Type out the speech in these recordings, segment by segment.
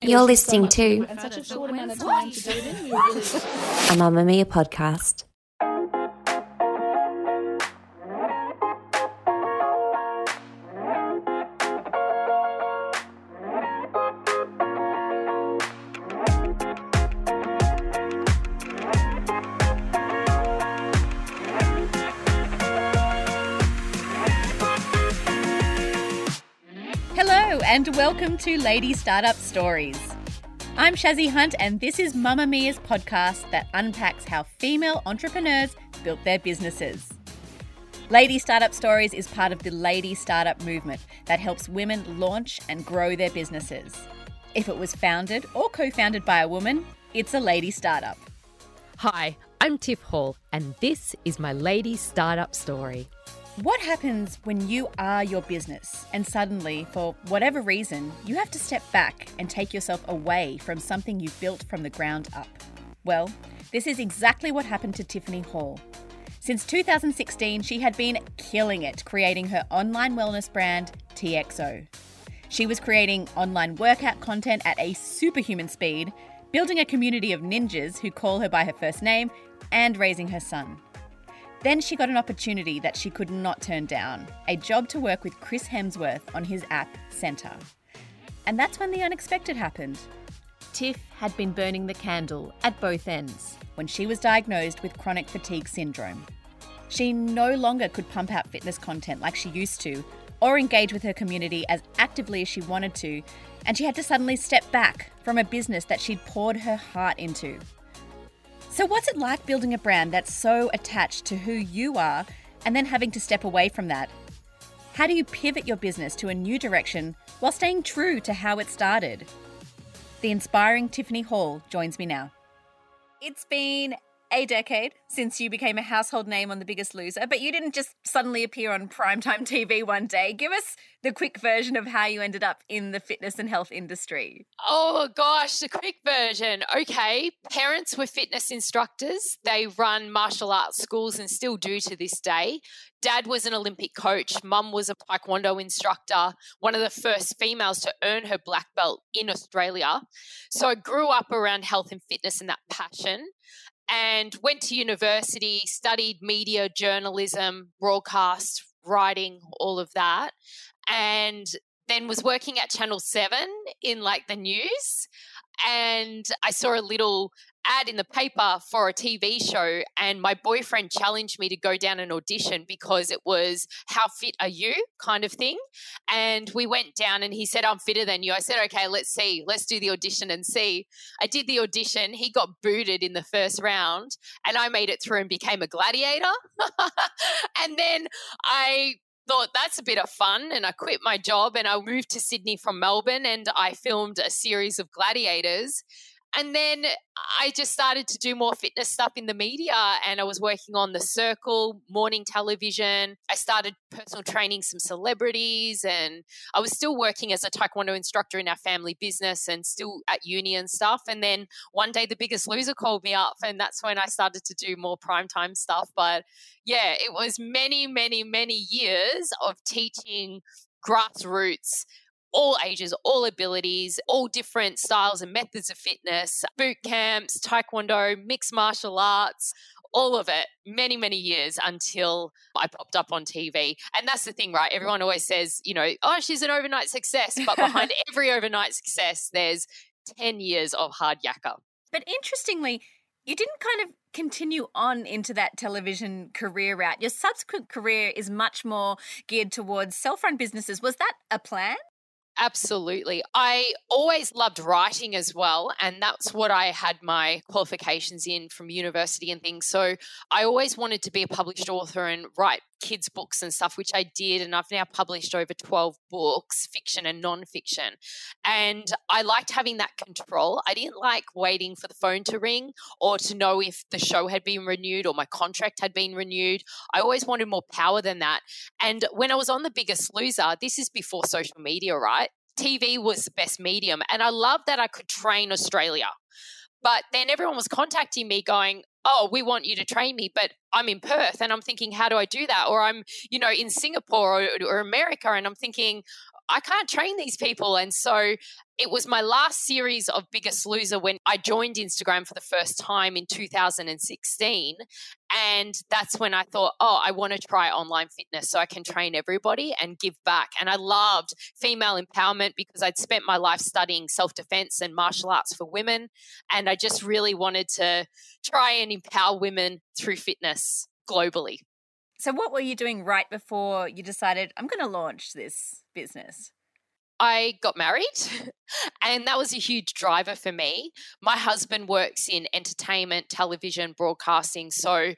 You're listening to and such a short amount of welcome to Lady Startup Stories. I'm Shazzy Hunt, and this is Mamamia's podcast that unpacks how female entrepreneurs built their businesses. Lady Startup Stories is part of the Lady Startup movement that helps women launch and grow their businesses. If it was founded or co founded by a woman, it's a lady startup. Hi, I'm Tiff Hall, and this is my lady startup story. What happens when you are your business and suddenly, for whatever reason, you have to step back and take yourself away from something you've built from the ground up? Well, this is exactly what happened to Tiffany Hall. Since 2016, she had been killing it creating her online wellness brand, TIFXO. She was creating online workout content at a superhuman speed, building a community of ninjas who call her by her first name, and raising her son. Then she got an opportunity that she could not turn down a job to work with Chris Hemsworth on his app, Centr. And that's when the unexpected happened. Tiff had been burning the candle at both ends when she was diagnosed with chronic fatigue syndrome. She no longer could pump out fitness content like she used to, or engage with her community as actively as she wanted to, and she had to suddenly step back from a business that she'd poured her heart into. So, what's it like building a brand that's so attached to who you are and then having to step away from that? How do you pivot your business to a new direction while staying true to how it started? The inspiring Tiffany Hall joins me now. It's been a decade since you became a household name on The Biggest Loser, but you didn't just suddenly appear on primetime TV one day. Give us the quick version of how you ended up in the fitness and health industry. Oh gosh, the quick version. Okay, parents were fitness instructors. They run martial arts schools and still do to this day. Dad was an Olympic coach. Mum was a Taekwondo instructor, one of the first females to earn her black belt in Australia. So I grew up around health and fitness and that passion and went to university, studied media, journalism, broadcast, writing, all of that. And then was working at Channel 7 in like the news. And I saw a little ad in the paper for a TV show, and my boyfriend challenged me to go down and audition because it was how fit are you kind of thing. And we went down, and he said, I'm fitter than you. I said, okay, let's see, let's do the audition and see. I did the audition. He got booted in the first round, and I made it through and became a gladiator. and then I thought that's a bit of fun and I quit my job and I moved to Sydney from Melbourne and I filmed a series of gladiators and then I just started to do more fitness stuff in the media and I was working on The Circle, morning television. I started personal training some celebrities and I was still working as a Taekwondo instructor in our family business and still at uni and stuff. And then one day the biggest loser called me up and that's when I started to do more primetime stuff. But yeah, it was many, many, many years of teaching grassroots all ages, all abilities, all different styles and methods of fitness, boot camps, taekwondo, mixed martial arts, all of it, many, many years until I popped up on TV. And that's the thing, right? Everyone always says, you know, oh, she's an overnight success. But behind every overnight success, there's 10 years of hard yakka. But interestingly, you didn't kind of continue on into that television career route. Your subsequent career is much more geared towards self run businesses. Was that a plan? Absolutely. I always loved writing as well. And that's what I had my qualifications in from university and things. So I always wanted to be a published author and write kids' books and stuff, which I did. And I've now published over 12 books, fiction and non-fiction. And I liked having that control. I didn't like waiting for the phone to ring or to know if the show had been renewed or my contract had been renewed. I always wanted more power than that. And when I was on The Biggest Loser, this is before social media, right? TV was the best medium. And I loved that I could train Australia. But then everyone was contacting me going, oh, we want you to train me, but I'm in Perth and I'm thinking, how do I do that? Or I'm, you know, in Singapore or, or America and I'm thinking, I can't train these people. And so it was my last series of Biggest Loser when I joined Instagram for the first time in 2016. And that's when I thought, oh, I want to try online fitness so I can train everybody and give back. And I loved female empowerment because I'd spent my life studying self defense and martial arts for women. And I just really wanted to try and empower women through fitness globally. So, what were you doing right before you decided, I'm going to launch this business? I got married, and that was a huge driver for me. My husband works in entertainment, television, broadcasting. So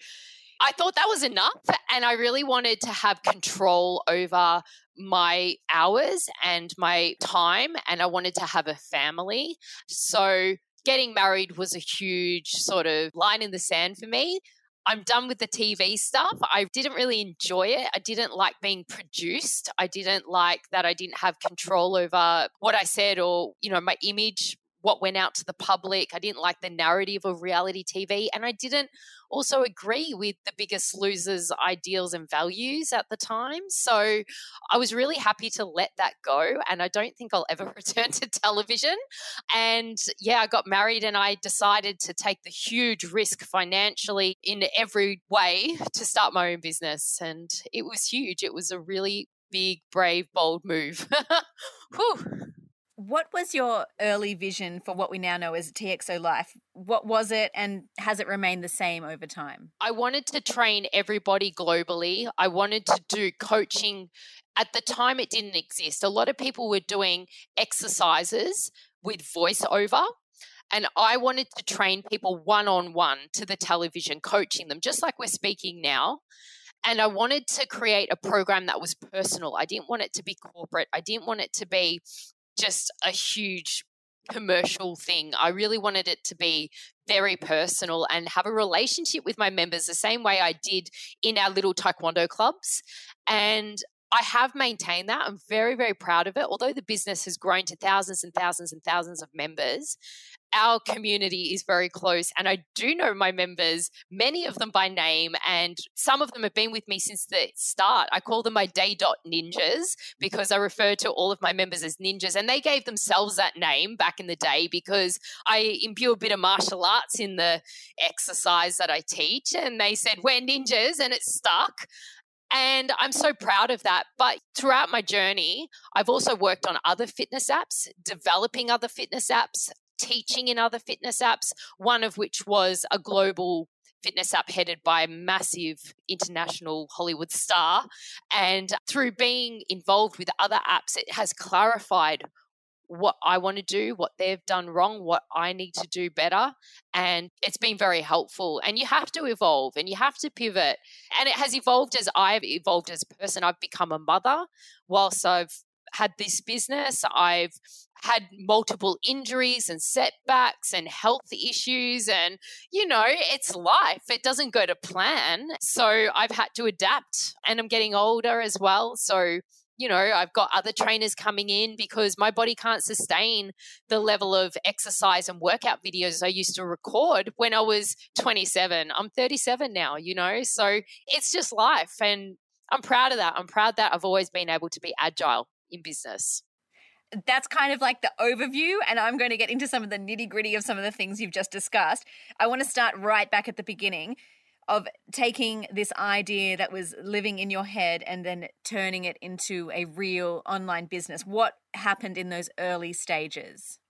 I thought that was enough. And I really wanted to have control over my hours and my time. And I wanted to have a family. So getting married was a huge sort of line in the sand for me. I'm done with the TV stuff. I didn't really enjoy it. I didn't like being produced. I didn't like that I didn't have control over what I said or, you know, my image what went out to the public. I didn't like the narrative of reality TV. And I didn't also agree with the biggest losers' ideals and values at the time. So I was really happy to let that go. And I don't think I'll ever return to television. And yeah, I got married and I decided to take the huge risk financially in every way to start my own business. And it was huge. It was a really big, brave, bold move. Whew. What was your early vision for what we now know as TIFXO Life? What was it and has it remained the same over time? I wanted to train everybody globally. I wanted to do coaching. At the time, it didn't exist. A lot of people were doing exercises with voiceover. And I wanted to train people one on one to the television, coaching them, just like we're speaking now. And I wanted to create a program that was personal. I didn't want it to be corporate. I didn't want it to be just a huge commercial thing. I really wanted it to be very personal and have a relationship with my members the same way I did in our little taekwondo clubs. And I have maintained that. I'm very, very proud of it. Although the business has grown to thousands and thousands and thousands of members, our community is very close. And I do know my members, many of them by name, and some of them have been with me since the start. I call them my day dot ninjas because I refer to all of my members as ninjas. And they gave themselves that name back in the day because I imbue a bit of martial arts in the exercise that I teach. And they said, We're ninjas, and it stuck. And I'm so proud of that. But throughout my journey, I've also worked on other fitness apps, developing other fitness apps, teaching in other fitness apps, one of which was a global fitness app headed by a massive international Hollywood star. And through being involved with other apps, it has clarified what I want to do, what they've done wrong, what I need to do better. And it's been very helpful. And you have to evolve and you have to pivot. And it has evolved as I've evolved as a person. I've become a mother whilst I've had this business. I've had multiple injuries and setbacks and health issues. And, you know, it's life, it doesn't go to plan. So I've had to adapt and I'm getting older as well. So, you know, I've got other trainers coming in because my body can't sustain the level of exercise and workout videos I used to record when I was 27. I'm 37 now, you know, so it's just life. And I'm proud of that. I'm proud that I've always been able to be agile in business that's kind of like the overview, and I'm going to get into some of the nitty gritty of some of the things you've just discussed. I want to start right back at the beginning of taking this idea that was living in your head and then turning it into a real online business. What happened in those early stages?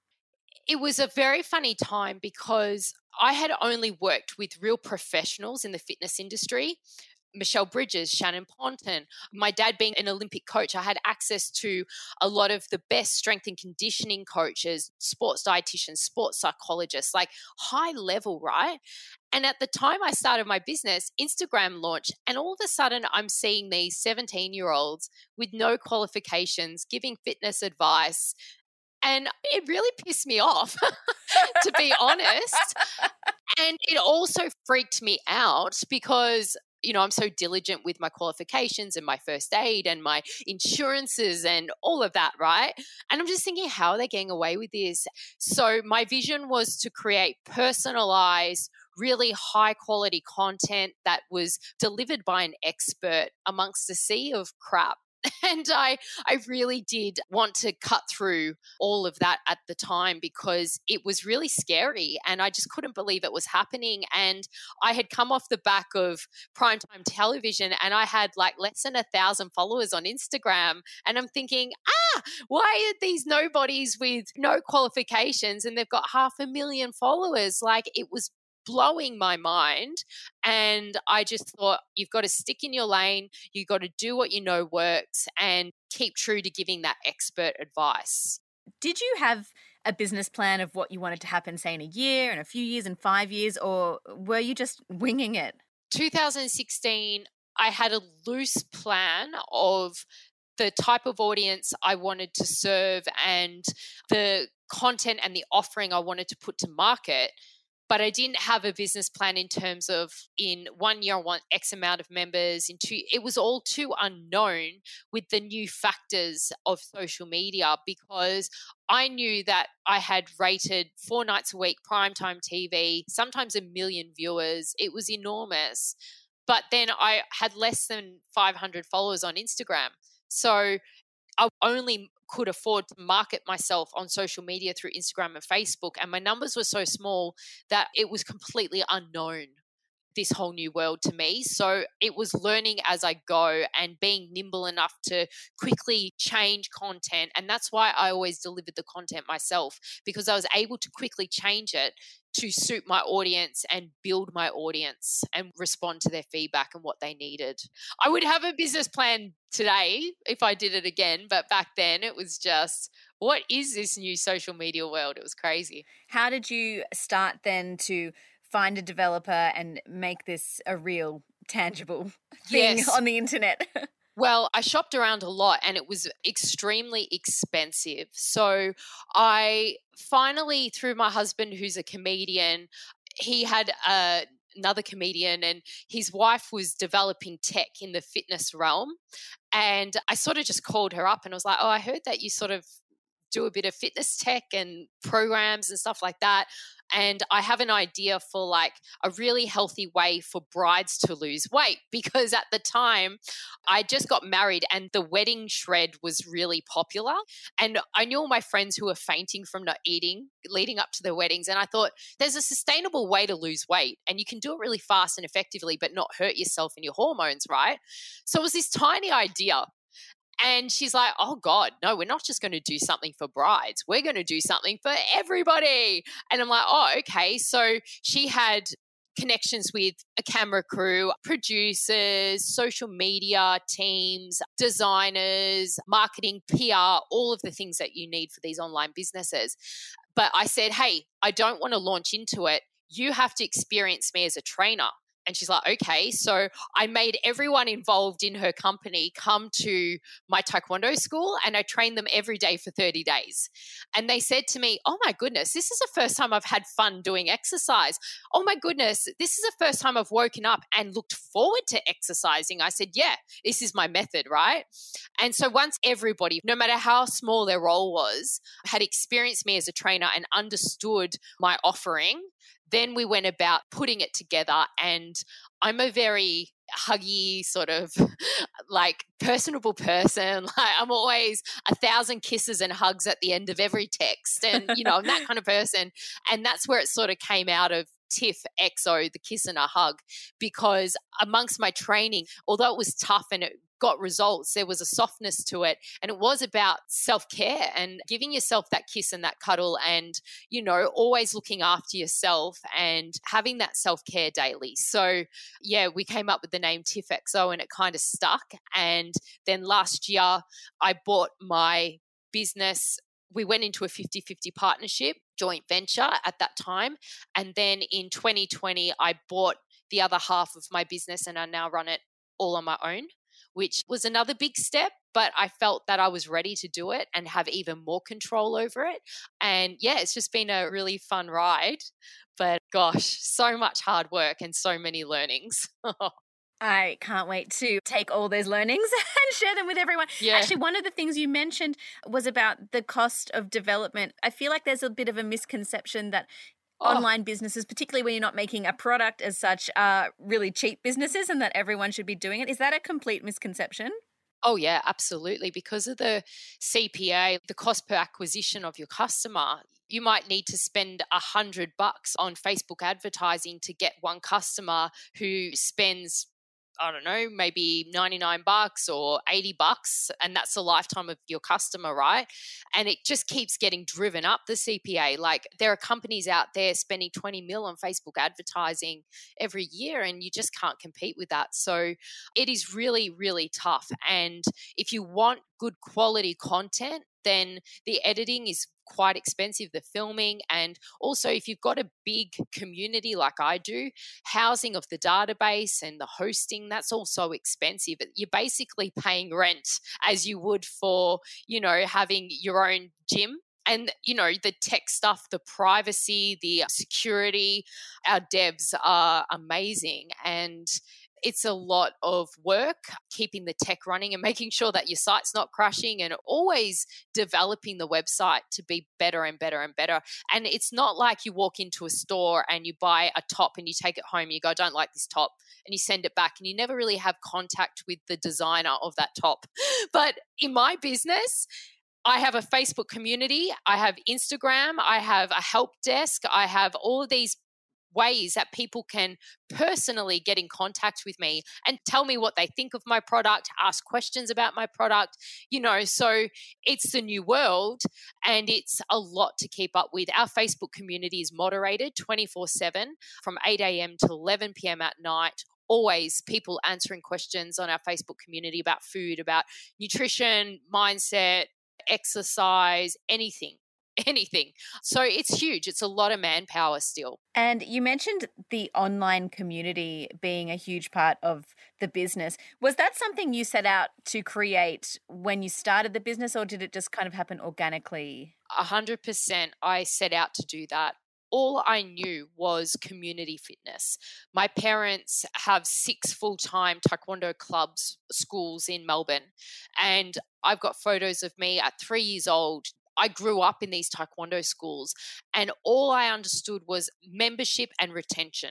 It was a very funny time because I had only worked with real professionals in the fitness industry Michelle Bridges, Shannon Ponton. My dad being an Olympic coach, I had access to a lot of the best strength and conditioning coaches, sports dietitians, sports psychologists, like high level, right? And at the time I started my business, Instagram launched, and all of a sudden I'm seeing these 17 year olds with no qualifications giving fitness advice. And it really pissed me off, to be honest. And it also freaked me out because you know, I'm so diligent with my qualifications and my first aid and my insurances and all of that, right? And I'm just thinking, how are they getting away with this? So, my vision was to create personalized, really high quality content that was delivered by an expert amongst a sea of crap and I I really did want to cut through all of that at the time because it was really scary and I just couldn't believe it was happening. And I had come off the back of primetime television and I had like less than a thousand followers on Instagram and I'm thinking ah why are these nobodies with no qualifications and they've got half a million followers? Like it was blowing my mind. And I just thought, you've got to stick in your lane, you've got to do what you know works, and keep true to giving that expert advice. Did you have a business plan of what you wanted to happen, say, in a year, in a few years, in five years, or were you just winging it? 2016, I had a loose plan of the type of audience I wanted to serve and the content and the offering I wanted to put to market but I didn't have a business plan in terms of in one year I want X amount of members, in two it was all too unknown with the new factors of social media because I knew that I had rated four nights a week primetime TV, sometimes a million viewers. It was enormous. But then I had less than 500 followers on Instagram. So I only could afford to market myself on social media through Instagram and Facebook. And my numbers were so small that it was completely unknown this whole new world to me. So it was learning as I go and being nimble enough to quickly change content. And that's why I always delivered the content myself because I was able to quickly change it to suit my audience and build my audience and respond to their feedback and what they needed. I would have a business plan today if I did it again, but back then it was just what is this new social media world? It was crazy. How did you start then to find a developer and make this a real tangible thing Yes. on the internet? Well, I shopped around a lot and it was extremely expensive. So I finally, through my husband, who's a comedian, he had a another comedian and his wife was developing tech in the fitness realm and i sort of just called her up and I was like oh i heard that you sort of do a bit of fitness tech and programs and stuff like that and I have an idea for like a really healthy way for brides to lose weight because at the time I just got married and the wedding shred was really popular. And I knew all my friends who were fainting from not eating leading up to their weddings. And I thought there's a sustainable way to lose weight and you can do it really fast and effectively, but not hurt yourself and your hormones, right? So it was this tiny idea. And she's like, oh God, no, we're not just going to do something for brides. We're going to do something for everybody. And I'm like, oh, okay. So she had connections with a camera crew, producers, social media teams, designers, marketing, PR, all of the things that you need for these online businesses. But I said, hey, I don't want to launch into it. You have to experience me as a trainer. And she's like, okay. So I made everyone involved in her company come to my Taekwondo school and I trained them every day for 30 days. And they said to me, oh my goodness, this is the first time I've had fun doing exercise. Oh my goodness, this is the first time I've woken up and looked forward to exercising. I said, yeah, this is my method, right? And so once everybody, no matter how small their role was, had experienced me as a trainer and understood my offering, then we went about putting it together and i'm a very huggy sort of like personable person like i'm always a thousand kisses and hugs at the end of every text and you know i'm that kind of person and that's where it sort of came out of tiff exo the kiss and a hug because amongst my training although it was tough and it got results. There was a softness to it. And it was about self care and giving yourself that kiss and that cuddle and, you know, always looking after yourself and having that self care daily. So, yeah, we came up with the name TIFXO and it kind of stuck. And then last year, I bought my business we went into a 50 50 partnership, joint venture at that time. And then in 2020, I bought the other half of my business and I now run it all on my own, which was another big step. But I felt that I was ready to do it and have even more control over it. And yeah, it's just been a really fun ride. But gosh, so much hard work and so many learnings. I can't wait to take all those learnings and share them with everyone. Yeah. Actually, one of the things you mentioned was about the cost of development. I feel like there's a bit of a misconception that oh. online businesses, particularly when you're not making a product as such, are really cheap businesses and that everyone should be doing it. Is that a complete misconception? Oh, yeah, absolutely. Because of the CPA, the cost per acquisition of your customer, you might need to spend a hundred bucks on Facebook advertising to get one customer who spends I don't know, maybe 99 bucks or 80 bucks, and that's the lifetime of your customer, right? And it just keeps getting driven up the CPA. Like there are companies out there spending 20 mil on Facebook advertising every year, and you just can't compete with that. So it is really, really tough. And if you want good quality content, then the editing is quite expensive, the filming. And also, if you've got a big community like I do, housing of the database and the hosting, that's also expensive. You're basically paying rent as you would for, you know, having your own gym and you know the tech stuff the privacy the security our devs are amazing and it's a lot of work keeping the tech running and making sure that your site's not crashing and always developing the website to be better and better and better. And it's not like you walk into a store and you buy a top and you take it home, you go, I don't like this top, and you send it back, and you never really have contact with the designer of that top. But in my business, I have a Facebook community, I have Instagram, I have a help desk, I have all of these ways that people can personally get in contact with me and tell me what they think of my product, ask questions about my product, you know. So it's the new world and it's a lot to keep up with. Our Facebook community is moderated 24 7 from 8 a.m. to 11 p.m. at night always people answering questions on our Facebook community about food, about nutrition, mindset, exercise, anything. Anything. So it's huge. It's a lot of manpower still. And you mentioned the online community being a huge part of the business. Was that something you set out to create when you started the business, or did it just kind of happen organically? A hundred percent. I set out to do that all I knew was community fitness. My parents have six full time Taekwondo clubs, schools in Melbourne. And I've got photos of me at three years old I grew up in these taekwondo schools and all I understood was membership and retention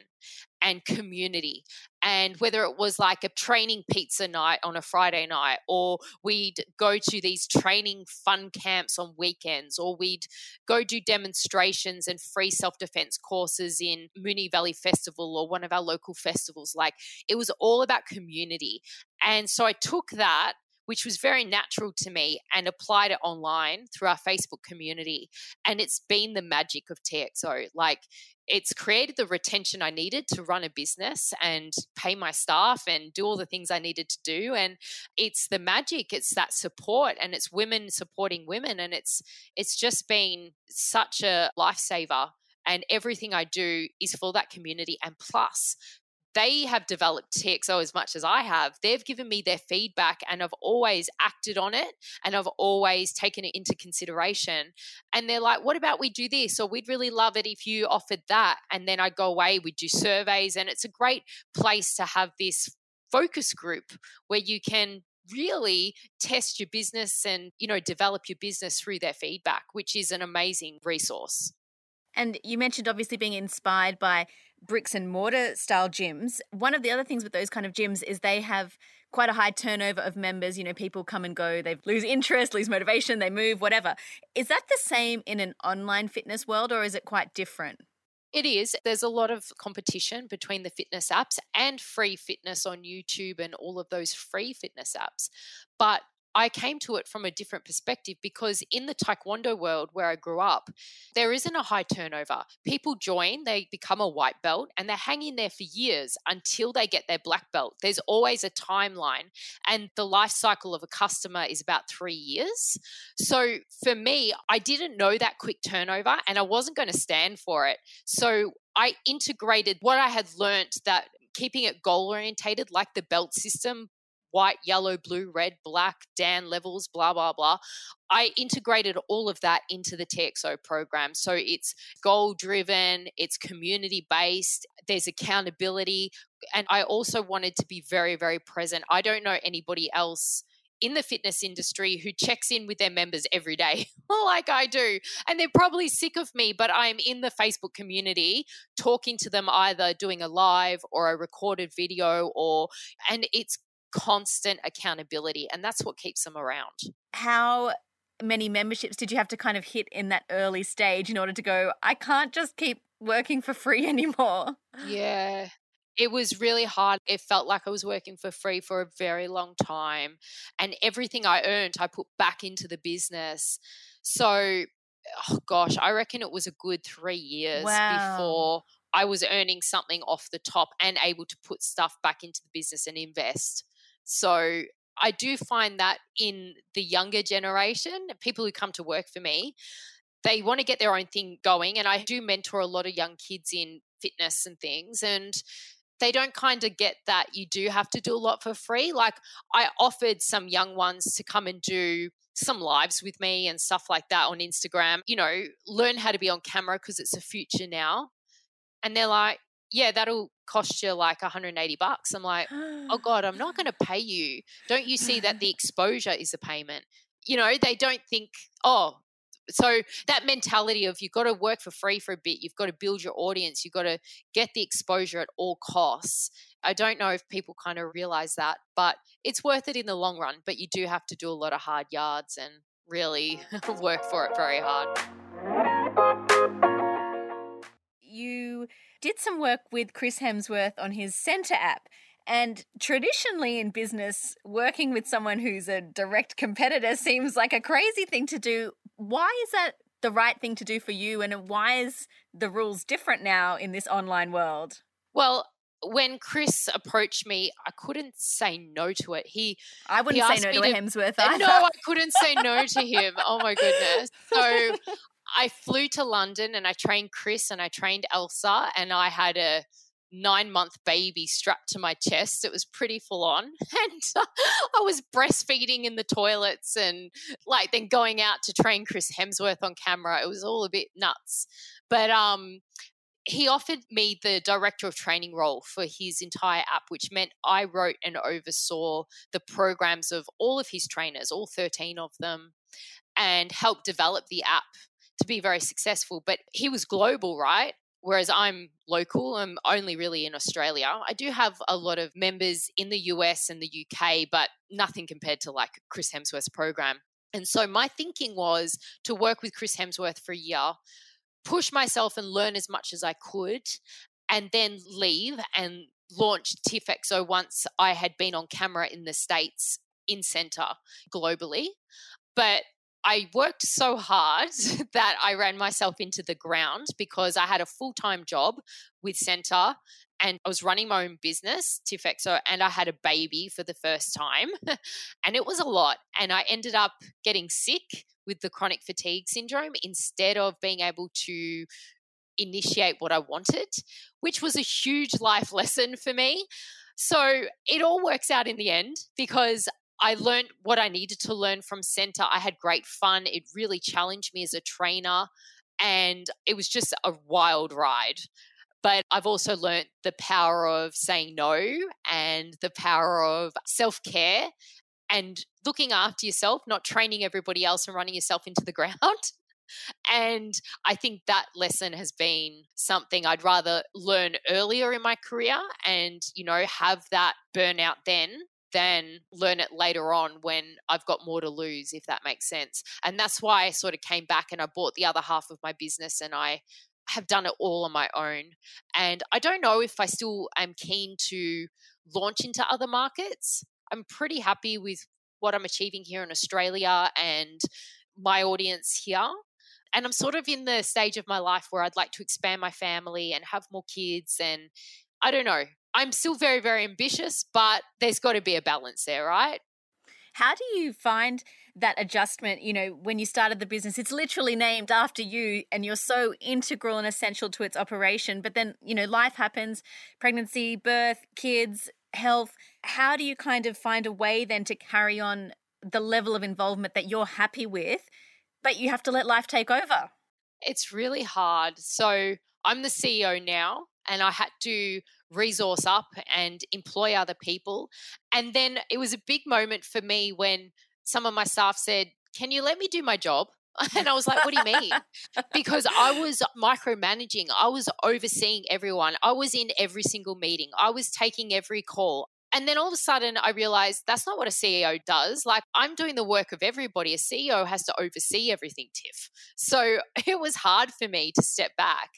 and community. And whether it was like a training pizza night on a Friday night, or we'd go to these training fun camps on weekends, or we'd go do demonstrations and free self defense courses in Moonee Valley Festival or one of our local festivals. Like it was all about community. And so I took that which was very natural to me and applied it online through our Facebook community. And it's been the magic of TIFXO. Like, it's created the retention I needed to run a business and pay my staff and do all the things I needed to do. And it's the magic, it's that support and it's women supporting women. And it's it's just been such a lifesaver and everything I do is for that community. And plus, they have developed TXO oh, as much as I have. They've given me their feedback and I've always acted on it and I've always taken it into consideration. And they're like, what about we do this? Or we'd really love it if you offered that. And then I go away, we do surveys, and it's a great place to have this focus group where you can really test your business and you know develop your business through their feedback which is an amazing resource and you mentioned obviously being inspired by bricks and mortar style gyms. One of the other things with those kind of gyms is they have quite a high turnover of members. You know, people come and go, they lose interest, lose motivation, they move, whatever. Is that the same in an online fitness world or is it quite different? It is. There's a lot of competition between the fitness apps and free fitness on YouTube and all of those free fitness apps. But I came to it from a different perspective because in the Taekwondo world where I grew up, there isn't a high turnover. People join, they become a white belt, and they're hanging there for years until they get their black belt. There's always a timeline, and the life cycle of a customer is about three years. So for me, I didn't know that quick turnover, and I wasn't going to stand for it. So I integrated what I had learned that keeping it goal orientated, like the belt system, white, yellow, blue, red, black, Dan levels, blah, blah, blah. I integrated all of that into the TIFXO program. So it's goal driven, it's community based, there's accountability. And I also wanted to be very, very present. I don't know anybody else in the fitness industry who checks in with their members every day like I do. And they're probably sick of me, but I'm in the Facebook community talking to them either doing a live or a recorded video or and it's constant accountability. And that's what keeps them around. How many memberships did you have to kind of hit in that early stage in order to go, I can't just keep working for free anymore? Yeah. It was really hard. It felt like I was working for free for a very long time. And everything I earned, I put back into the business. So, oh gosh, I reckon it was a good three years wow. before I was earning something off the top and able to put stuff back into the business and invest. So I do find that in the younger generation, people who come to work for me, they want to get their own thing going. And I do mentor a lot of young kids in fitness and things. And they don't kind of get that you do have to do a lot for free. Like I offered some young ones to come and do some lives with me and stuff like that on Instagram, you know, learn how to be on camera because it's a future now. And they're like, yeah, that'll cost you like 180 bucks. I'm like, oh God, I'm not going to pay you. Don't you see that the exposure is a payment? You know, they don't think, oh, so that mentality of you've got to work for free for a bit, you've got to build your audience, you've got to get the exposure at all costs. I don't know if people kind of realize that, but it's worth it in the long run. But you do have to do a lot of hard yards and really oh. work for it very hard. You did some work with Chris Hemsworth on his Centr app. And traditionally in business, working with someone who's a direct competitor seems like a crazy thing to do. Why is that the right thing to do for you? And why is the rules different now in this online world? Well, when Chris approached me, I couldn't say no to it. He I wouldn't he say no to, to Hemsworth either. No, I couldn't say no to him. Oh my goodness. So I flew to London and I trained Chris and I trained Elsa and I had a nine month baby strapped to my chest. It was pretty full on. And I was breastfeeding in the toilets and like then going out to train Chris Hemsworth on camera. It was all a bit nuts. But um, he offered me the director of training role for his entire app, which meant I wrote and oversaw the programs of all of his trainers, all 13 of them, and helped develop the app to be very successful. But he was global, right? Whereas I'm local, I'm only really in Australia. I do have a lot of members in the US and the UK, but nothing compared to like Chris Hemsworth's program. And so my thinking was to work with Chris Hemsworth for a year, push myself and learn as much as I could, and then leave and launch TIFXO once I had been on camera in the States in Centr globally. But I worked so hard that I ran myself into the ground because I had a full time job with Centr and I was running my own business, TIFXO, and I had a baby for the first time. and it was a lot. And I ended up getting sick with the chronic fatigue syndrome instead of being able to initiate what I wanted, which was a huge life lesson for me. So it all works out in the end because I learned what I needed to learn from Centr. I had great fun. It really challenged me as a trainer, and it was just a wild ride. But I've also learned the power of saying no and the power of self care and looking after yourself, not training everybody else and running yourself into the ground. And I think that lesson has been something I'd rather learn earlier in my career and, you know, have that burnout then than learn it later on when I've got more to lose, if that makes sense. And that's why I sort of came back and I bought the other half of my business and I have done it all on my own. And I don't know if I still am keen to launch into other markets. I'm pretty happy with what I'm achieving here in Australia and my audience here. And I'm sort of in the stage of my life where I'd like to expand my family and have more kids. And I don't know. I'm still very, very ambitious, but there's got to be a balance there, right? How do you find that adjustment? You know, when you started the business, it's literally named after you and you're so integral and essential to its operation. But then, you know, life happens pregnancy, birth, kids, health. How do you kind of find a way then to carry on the level of involvement that you're happy with, but you have to let life take over? It's really hard. So I'm the CEO now, and I had to resource up and employ other people. And then it was a big moment for me when some of my staff said, Can you let me do my job? And I was like, what do you mean? because I was micromanaging, I was overseeing everyone, I was in every single meeting, I was taking every call. And then all of a sudden, I realized that's not what a CEO does. Like, I'm doing the work of everybody. A CEO has to oversee everything, Tiff. So it was hard for me to step back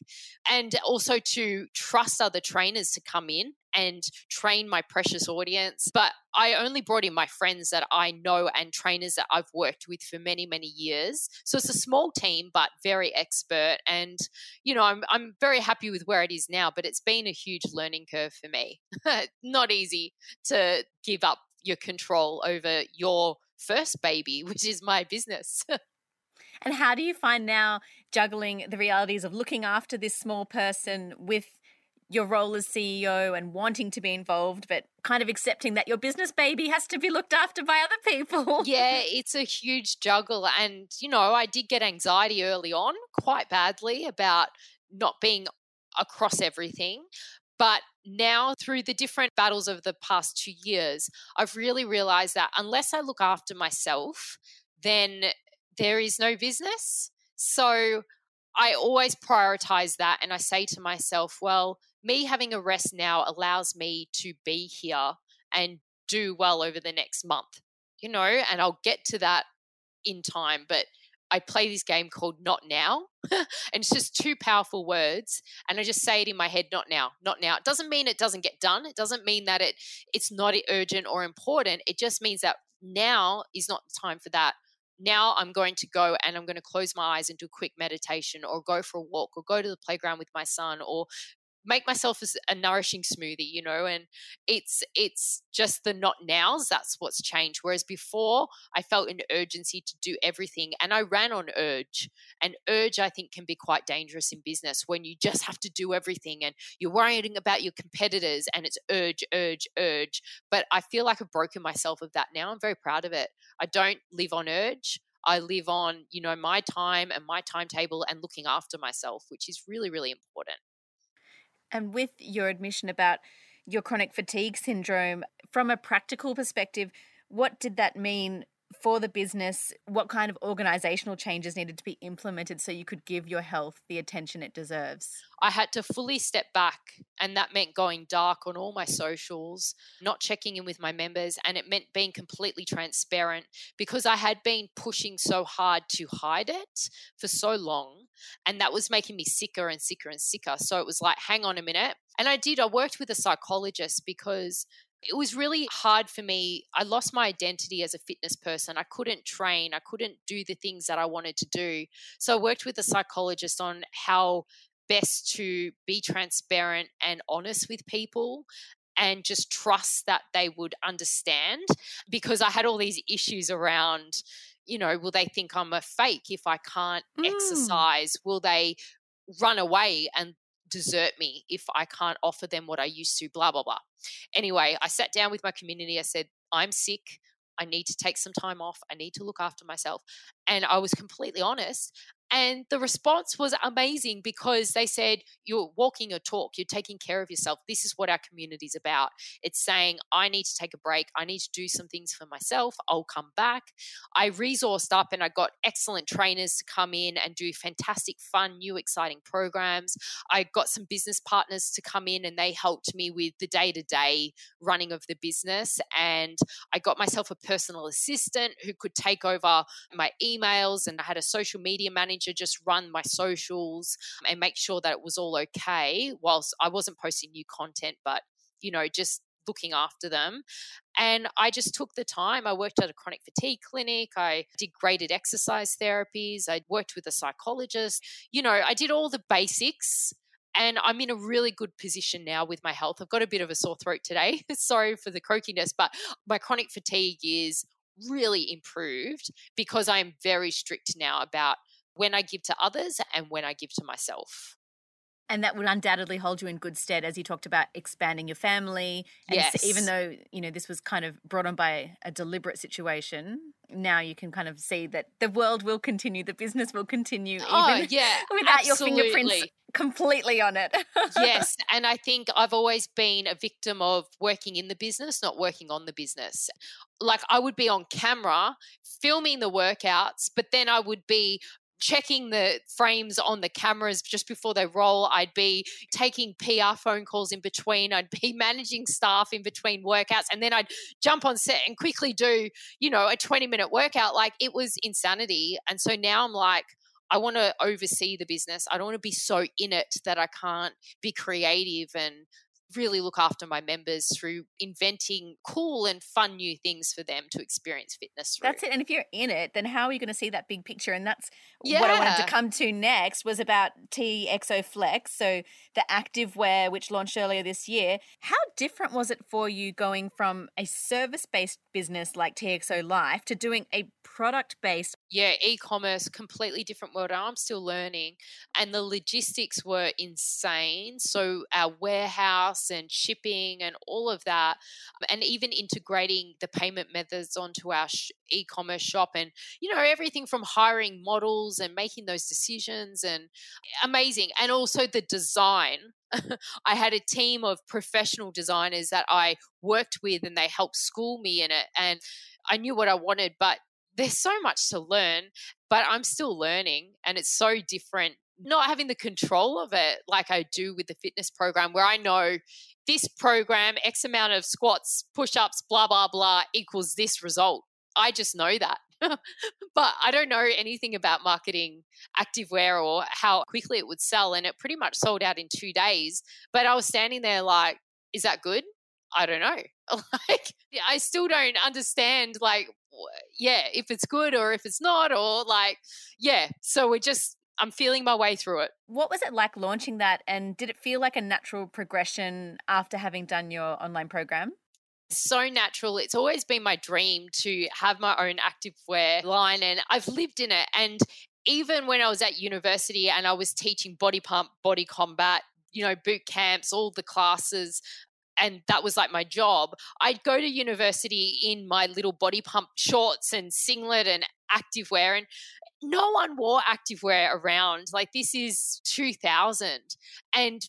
and also to trust other trainers to come in and train my precious audience. But I only brought in my friends that I know and trainers that I've worked with for many, many years. So it's a small team, but very expert. And, you know, I'm, I'm very happy with where it is now, but it's been a huge learning curve for me. Not easy to give up your control over your first baby, which is my business. and how do you find now juggling the realities of looking after this small person with your role as CEO and wanting to be involved, but kind of accepting that your business baby has to be looked after by other people. Yeah, it's a huge juggle. And, you know, I did get anxiety early on quite badly about not being across everything. But now, through the different battles of the past two years, I've really realized that unless I look after myself, then there is no business. So I always prioritize that. And I say to myself, well, me having a rest now allows me to be here and do well over the next month, you know, and I'll get to that in time. But I play this game called Not Now, and it's just two powerful words, and I just say it in my head, Not now, not now. It doesn't mean it doesn't get done. It doesn't mean that it it's not urgent or important. It just means that now is not the time for that. Now I'm going to go and I'm going to close my eyes and do a quick meditation, or go for a walk, or go to the playground with my son, or make myself a nourishing smoothie you know and it's it's just the not nows that's what's changed. Whereas before i felt an urgency to do everything and i ran on urge and urge i think can be quite dangerous in business when you just have to do everything and you're worrying about your competitors and it's urge urge urge. But i feel like i've broken myself of that now. I'm very proud of it. I don't live on urge. I live on, you know, my time and my timetable and looking after myself, which is really, really important. And with your admission about your chronic fatigue syndrome, from a practical perspective, what did that mean for the business? What kind of organizational changes needed to be implemented so you could give your health the attention it deserves? I had to fully step back, and that meant going dark on all my socials, not checking in with my members, and it meant being completely transparent because I had been pushing so hard to hide it for so long, and that was making me sicker and sicker and sicker. So it was like, hang on a minute. And I did, I worked with a psychologist because it was really hard for me. I lost my identity as a fitness person. I couldn't train, I couldn't do the things that I wanted to do. So I worked with a psychologist on how best to be transparent and honest with people and just trust that they would understand because I had all these issues around you know will they think I'm a fake if I can't mm. exercise will they run away and desert me if I can't offer them what I used to, blah, blah, blah. Anyway, I sat down with my community. I said, I'm sick. I need to take some time off. I need to look after myself. And I was completely honest. And the response was amazing because they said, You're walking your talk, you're taking care of yourself. This is what our community is about. It's saying, I need to take a break, I need to do some things for myself, I'll come back. I resourced up and I got excellent trainers to come in and do fantastic, fun, new, exciting programs. I got some business partners to come in and they helped me with the day to day running of the business. And I got myself a personal assistant who could take over my emails and I had a social media manager manager just run my socials and make sure that it was all okay whilst I wasn't posting new content, but you know, just looking after them. And I just took the time. I worked at a chronic fatigue clinic. I did graded exercise therapies. I worked with a psychologist. You know, I did all the basics. And I'm in a really good position now with my health. I've got a bit of a sore throat today. Sorry for the croakiness, but my chronic fatigue is really improved because I am very strict now about when I give to others and when I give to myself. And that would undoubtedly hold you in good stead as you talked about expanding your family. And yes. even though, you know, this was kind of brought on by a deliberate situation, now you can kind of see that the world will continue, the business will continue, oh, even yeah, without absolutely. your fingerprints completely on it. yes. And I think I've always been a victim of working in the business, not working on the business. Like I would be on camera filming the workouts, but then I would be checking the frames on the cameras just before they roll. I'd be taking PR phone calls in between. I'd be managing staff in between workouts. And then I'd jump on set and quickly do, you know, a 20 minute workout. Like it was insanity. And so now I'm like, I want to oversee the business. I don't want to be so in it that I can't be creative and really look after my members through inventing cool and fun new things for them to experience fitness through. That's it. And if you're in it, then how are you going to see that big picture? And that's yeah. what I wanted to come to next was about TIFXO Flex, so the active wear which launched earlier this year. How different was it for you going from a service-based business like TIFXO Life to doing a product-based yeah, e-commerce completely different world. I'm still learning and the logistics were insane. So our warehouse and shipping and all of that, and even integrating the payment methods onto our sh- e commerce shop, and you know, everything from hiring models and making those decisions, and amazing. And also the design. I had a team of professional designers that I worked with, and they helped school me in it. And I knew what I wanted, but there's so much to learn, but I'm still learning, and it's so different not having the control of it like I do with the fitness program, where I know this program, X amount of squats, push ups, blah, blah, blah, equals this result. I just know that. but I don't know anything about marketing activewear or how quickly it would sell. And it pretty much sold out in two days. But I was standing there like, is that good? I don't know. like, I still don't understand, like, yeah, if it's good or if it's not, or like, yeah. So we're just I'm feeling my way through it. What was it like launching that? And did it feel like a natural progression after having done your online program? so natural. It's always been my dream to have my own activewear line, and I've lived in it. And even when I was at university and I was teaching body pump, body combat, you know, boot camps, all the classes, and that was like my job. I'd go to university in my little body pump shorts and singlet and activewear, and no one wore activewear around. Like this is 2000. And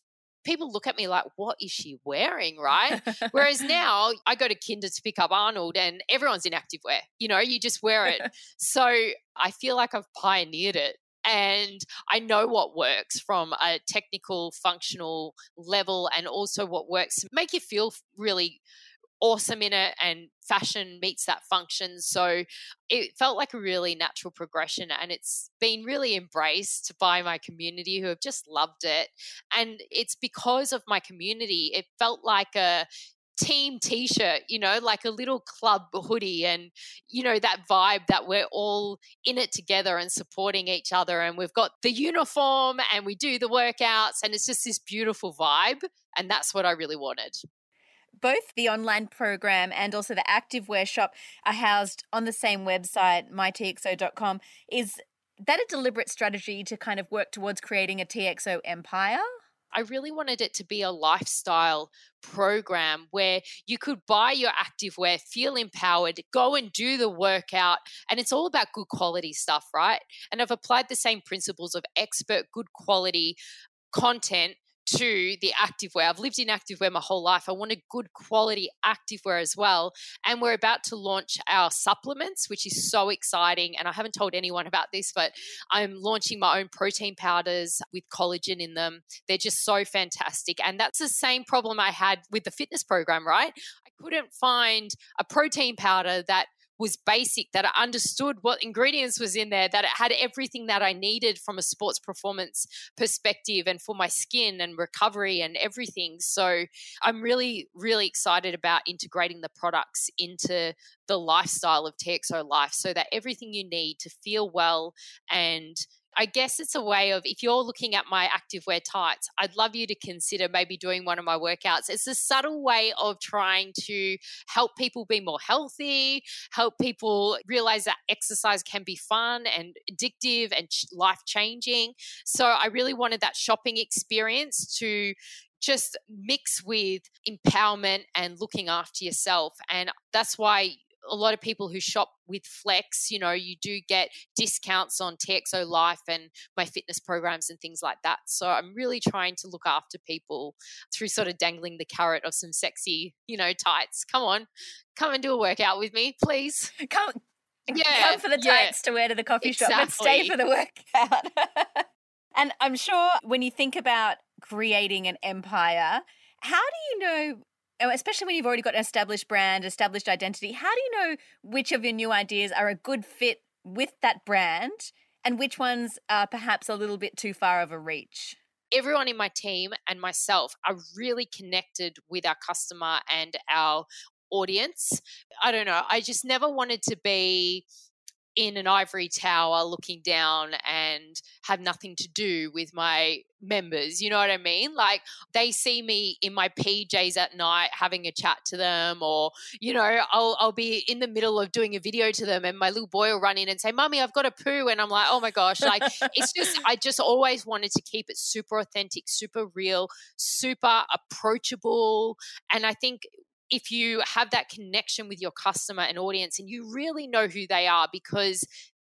people look at me like, what is she wearing? Right. Whereas now I go to Kinder to pick up Arnold and everyone's in activewear. You know, you just wear it. so I feel like I've pioneered it. And I know what works from a technical, functional level, and also what works make you feel really awesome in it and fashion meets that function. So it felt like a really natural progression and it's been really embraced by my community who have just loved it. And it's because of my community. It felt like a team t-shirt you know like a little club hoodie and you know that vibe that we're all in it together and supporting each other and we've got the uniform and we do the workouts and it's just this beautiful vibe and that's what I really wanted both the online program and also the activewear shop are housed on the same website, mytifxo.com. Is that a deliberate strategy to kind of work towards creating a TIFXO empire? I really wanted it to be a lifestyle program where you could buy your activewear, feel empowered, go and do the workout. And it's all about good quality stuff, right? And I've applied the same principles of expert, good quality content to the activewear. I've lived in activewear my whole life. I wanted good quality activewear as well. And we're about to launch our supplements, which is so exciting. And I haven't told anyone about this, but I'm launching my own protein powders with collagen in them. They're just so fantastic. And that's the same problem I had with the fitness program, right? I couldn't find a protein powder that was basic, that I understood what ingredients was in there, that it had everything that I needed from a sports performance perspective and for my skin and recovery and everything. So I'm really, really excited about integrating the products into the lifestyle of TIFXO Life so that everything you need to feel well and I guess it's a way of if you're looking at my activewear tights, I'd love you to consider maybe doing one of my workouts. It's a subtle way of trying to help people be more healthy, help people realize that exercise can be fun and addictive and life changing. So I really wanted that shopping experience to just mix with empowerment and looking after yourself. And that's why a lot of people who shop with Flex, you know, you do get discounts on TIFXO Life and my fitness programs and things like that. So I'm really trying to look after people through sort of dangling the carrot of some sexy, you know, tights. Come on, come and do a workout with me, please. Come, yeah, come for the tights yeah. to wear to the coffee exactly. shop, but stay for the workout. and I'm sure when you think about creating an empire, how do you know Oh, especially when you've already got an established brand, established identity, how do you know which of your new ideas are a good fit with that brand and which ones are perhaps a little bit too far of a reach? Everyone in my team and myself are really connected with our customer and our audience. I don't know. I just never wanted to be in an ivory tower looking down and have nothing to do with my members. You know what I mean? Like they see me in my PJs at night having a chat to them, or, you know, I'll, I'll be in the middle of doing a video to them and my little boy will run in and say, Mummy, I've got a poo. And I'm like, oh my gosh. Like it's just, I just always wanted to keep it super authentic, super real, super approachable. And I think if you have that connection with your customer and audience and you really know who they are because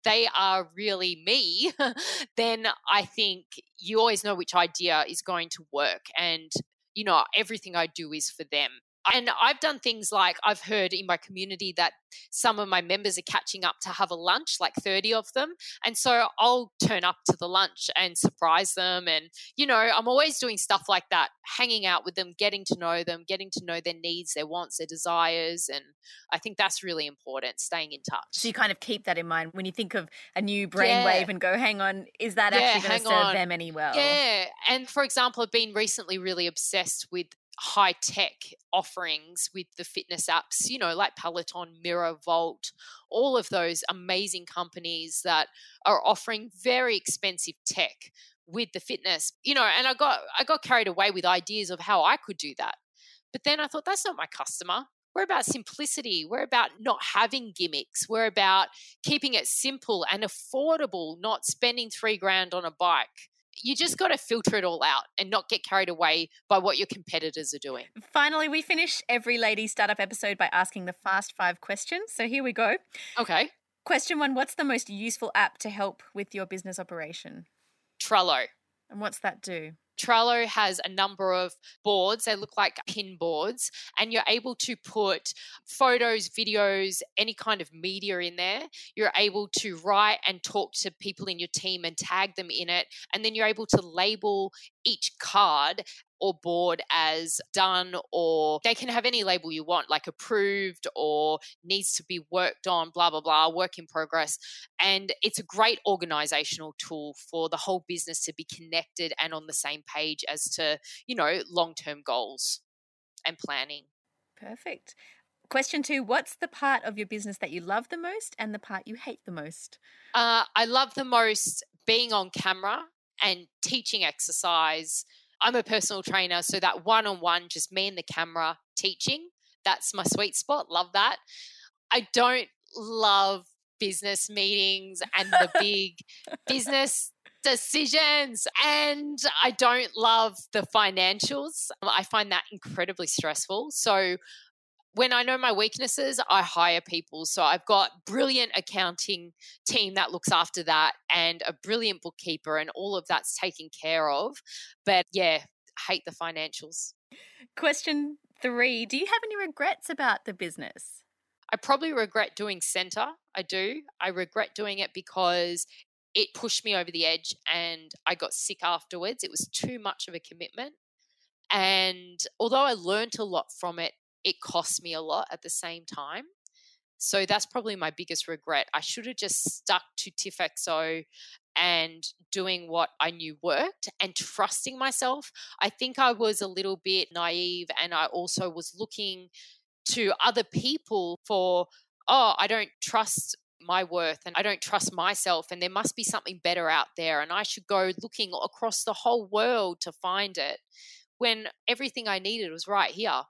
they are really me, then I think you always know which idea is going to work. And, you know, everything I do is for them. And I've done things like I've heard in my community that some of my members are catching up to have a lunch, like 30 of them. And so I'll turn up to the lunch and surprise them. And, you know, I'm always doing stuff like that, hanging out with them, getting to know them, getting to know their needs, their wants, their desires. And I think that's really important, staying in touch. So you kind of keep that in mind when you think of a new brainwave yeah. and go, hang on, is that yeah, actually going to serve on. them any well? Yeah. And for example, I've been recently really obsessed with high tech offerings with the fitness apps, you know, like Peloton, Mirror, Vault, all of those amazing companies that are offering very expensive tech with the fitness. You know, and I got I got carried away with ideas of how I could do that. But then I thought that's not my customer. We're about simplicity. We're about not having gimmicks. We're about keeping it simple and affordable, not spending 3 grand on a bike you just got to filter it all out and not get carried away by what your competitors are doing. Finally, we finish every lady startup episode by asking the fast five questions. So here we go. Okay. Question one What's the most useful app to help with your business operation? Trello. And what's that do? Trello has a number of boards. They look like pin boards, and you're able to put photos, videos, any kind of media in there. You're able to write and talk to people in your team and tag them in it. And then you're able to label each card or board as done, or they can have any label you want, like approved or needs to be worked on, blah, blah, blah, work in progress. And it's a great organizational tool for the whole business to be connected and on the same page as to, you know, long term goals and planning. Perfect. Question two What's the part of your business that you love the most and the part you hate the most? Uh, I love the most being on camera and teaching exercise I'm a personal trainer, so that one on one, just me and the camera teaching, that's my sweet spot. Love that. I don't love business meetings and the big business decisions and I don't love the financials. I find that incredibly stressful. So when I know my weaknesses, I hire people. So I've got brilliant accounting team that looks after that and a brilliant bookkeeper and all of that's taken care of. But yeah, hate the financials. Question 3, do you have any regrets about the business? I probably regret doing Centr. I do. I regret doing it because it pushed me over the edge and I got sick afterwards. It was too much of a commitment. And although I learned a lot from it, it cost me a lot at the same time. So that's probably my biggest regret. I should have just stuck to TIFXO and doing what I knew worked and trusting myself. I think I was a little bit naive and I also was looking to other people for, oh, I don't trust my worth and I don't trust myself and there must be something better out there and I should go looking across the whole world to find it when everything I needed was right here.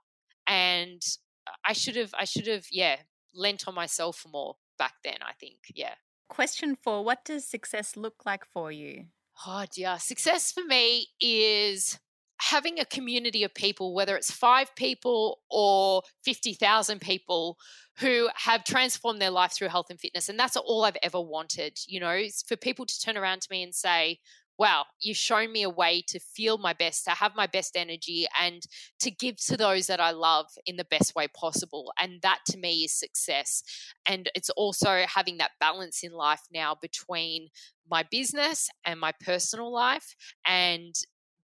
And uh, I should have I should have yeah, lent on myself more back then, I think. Yeah. Question four What does success look like for you? Oh, dear. Success for me is having a community of people, whether it's five people or 50,000 people who have transformed their life through health and fitness. And that's all I've ever wanted, you know, for people to turn around to me and say, wow, you've shown me a way to feel my best, to have my best energy, and to give to those that I love in the best way possible. And that to me is success. And it's also having that balance in life now between my business and my personal life and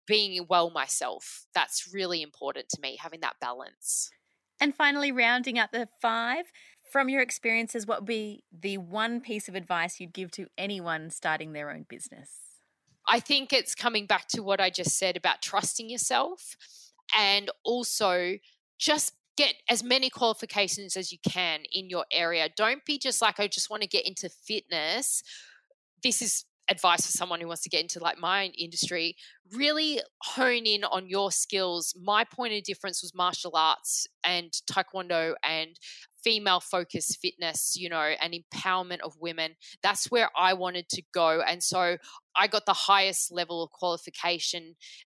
being well myself. That's really important to me, having that balance. And finally, rounding out the five, from your experiences, what would be the one piece of advice you'd give to anyone starting their own business? I think it's coming back to what I just said about trusting yourself and also just get as many qualifications as you can in your area. Don't be just like, I just want to get into fitness. This is advice for someone who wants to get into like my industry really hone in on your skills my point of difference was martial arts and taekwondo and female focused fitness you know and empowerment of women that's where i wanted to go and so i got the highest level of qualification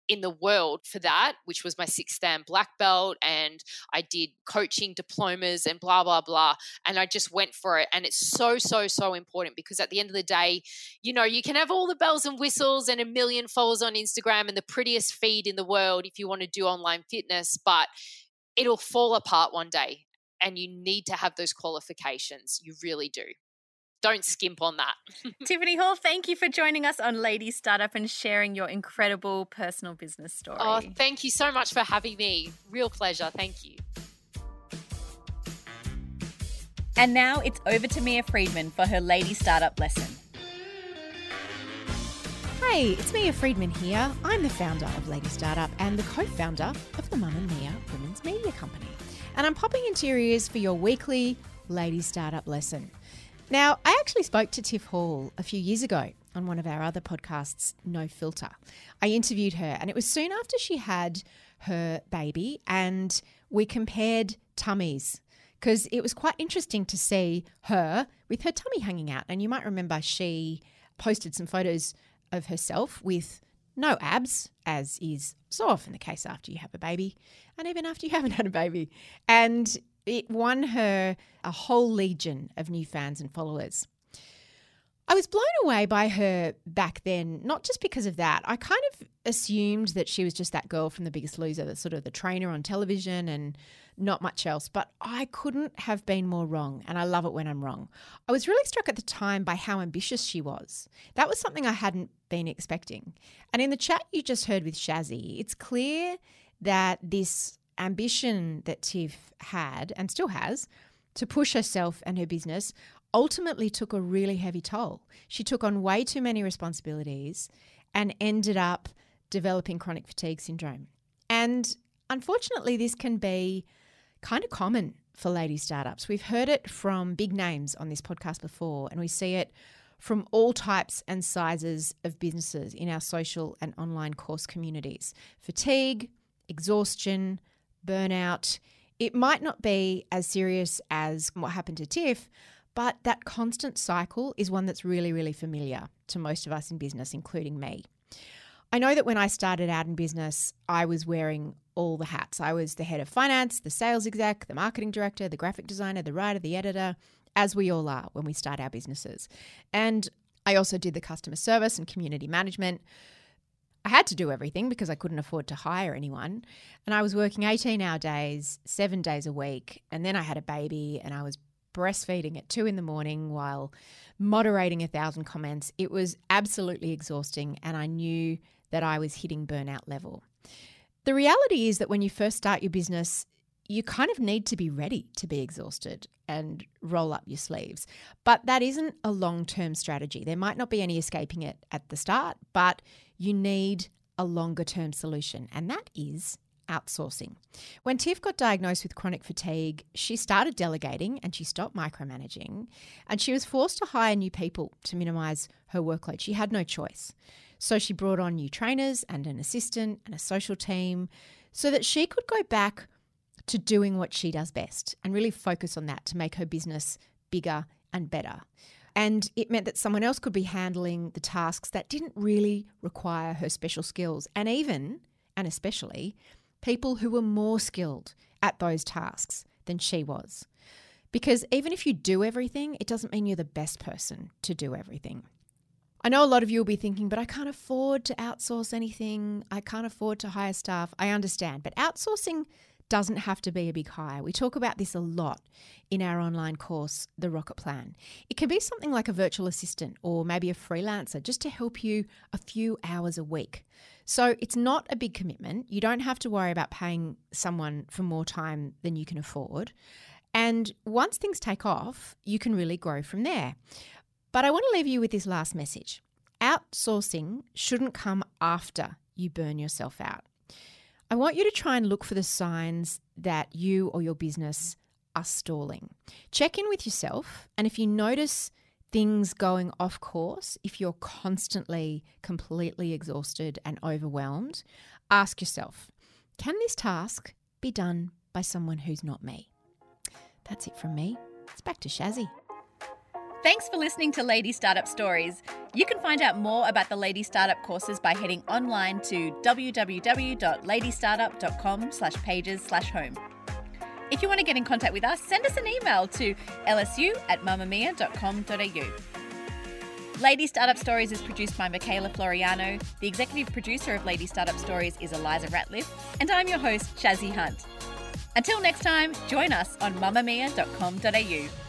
in the world for that, which was my sixth dan black belt. And I did coaching diplomas and blah, blah, blah. And I just went for it. And it's so, so, so important because at the end of the day, you know, you can have all the bells and whistles and a million followers on Instagram and the prettiest feed in the world if you want to do online fitness, but it'll fall apart one day. And you need to have those qualifications. You really do don't skimp on that. Tiffany Hall, thank you for joining us on Lady Startup and sharing your incredible personal business oh, story. Oh, thank you so much for having me. Real pleasure. Thank you. And now it's over to Mia Freedman for her Lady Startup lesson. Hey, it's Mia Freedman here. I'm the founder of Lady Startup and the co founder of the Mum and Mia Women's Media Company. And I'm popping into your ears for your weekly Lady Startup lesson. Now, I actually spoke to Tiff Hall a few years ago on one of our other podcasts, No Filter. I interviewed her, and it was soon after she had her baby, and we compared tummies because it was quite interesting to see her with her tummy hanging out. And you might remember she posted some photos of herself with no abs, as is so often the case after you have a baby, and even after you haven't had a baby. And it won her a whole legion of new fans and followers. I was blown away by her back then, not just because of that. I kind of assumed that she was just that girl from The Biggest Loser, that's sort of the trainer on television and not much else. But I couldn't have been more wrong, and I love it when I'm wrong. I was really struck at the time by how ambitious she was. That was something I hadn't been expecting. And in the chat you just heard with Shazzy, it's clear that this ambition that Tiff had and still has to push herself and her business ultimately took a really heavy toll. She took on way too many responsibilities and ended up developing chronic fatigue syndrome. And unfortunately, this can be kind of common for lady startups. We've heard it from big names on this podcast before, and we see it from all types and sizes of businesses in our social and online course communities fatigue, exhaustion, burnout. It might not be as serious as what happened to Tiff, but that constant cycle is one that's really, really familiar to most of us in business, including me. I know that when I started out in business, I was wearing all the hats. I was the head of finance, the sales exec, the marketing director, the graphic designer, the writer, the editor, as we all are when we start our businesses. And I also did the customer service and community management. I had to do everything because I couldn't afford to hire anyone. And I was working 18 hour days, seven days a week. And then I had a baby and I was breastfeeding at two in the morning while moderating a thousand comments. It was absolutely exhausting. And I knew that I was hitting burnout level. The reality is that when you first start your business, you kind of need to be ready to be exhausted and roll up your sleeves. But that isn't a long term strategy. There might not be any escaping it at the start, but you need a longer term solution, and that is outsourcing. When Tiff got diagnosed with chronic fatigue, she started delegating and she stopped micromanaging, and she was forced to hire new people to minimize her workload. She had no choice. So she brought on new trainers and an assistant and a social team so that she could go back to doing what she does best and really focus on that to make her business bigger and better. And it meant that someone else could be handling the tasks that didn't really require her special skills, and even, and especially, people who were more skilled at those tasks than she was. Because even if you do everything, it doesn't mean you're the best person to do everything. I know a lot of you will be thinking, but I can't afford to outsource anything. I can't afford to hire staff. I understand. But outsourcing doesn't have to be a big hire. We talk about this a lot in our online course, The Rocket Plan. It can be something like a virtual assistant or maybe a freelancer just to help you a few hours a week. So it's not a big commitment. You don't have to worry about paying someone for more time than you can afford. And once things take off, you can really grow from there. But I want to leave you with this last message outsourcing shouldn't come after you burn yourself out. I want you to try and look for the signs that you or your business are stalling. Check in with yourself, and if you notice things going off course, if you're constantly completely exhausted and overwhelmed, ask yourself can this task be done by someone who's not me? That's it from me. It's back to Shazzy. Thanks for listening to Lady Startup Stories. You can find out more about the Lady Startup courses by heading online to www.ladystartup.com slash pages slash home. If you want to get in contact with us, send us an email to lsu at mamamia.com.au. Lady Startup Stories is produced by Michaela Floriano. The executive producer of Lady Startup Stories is Eliza Ratliff, and I'm your host, Shazzy Hunt. Until next time, join us on mamamia.com.au.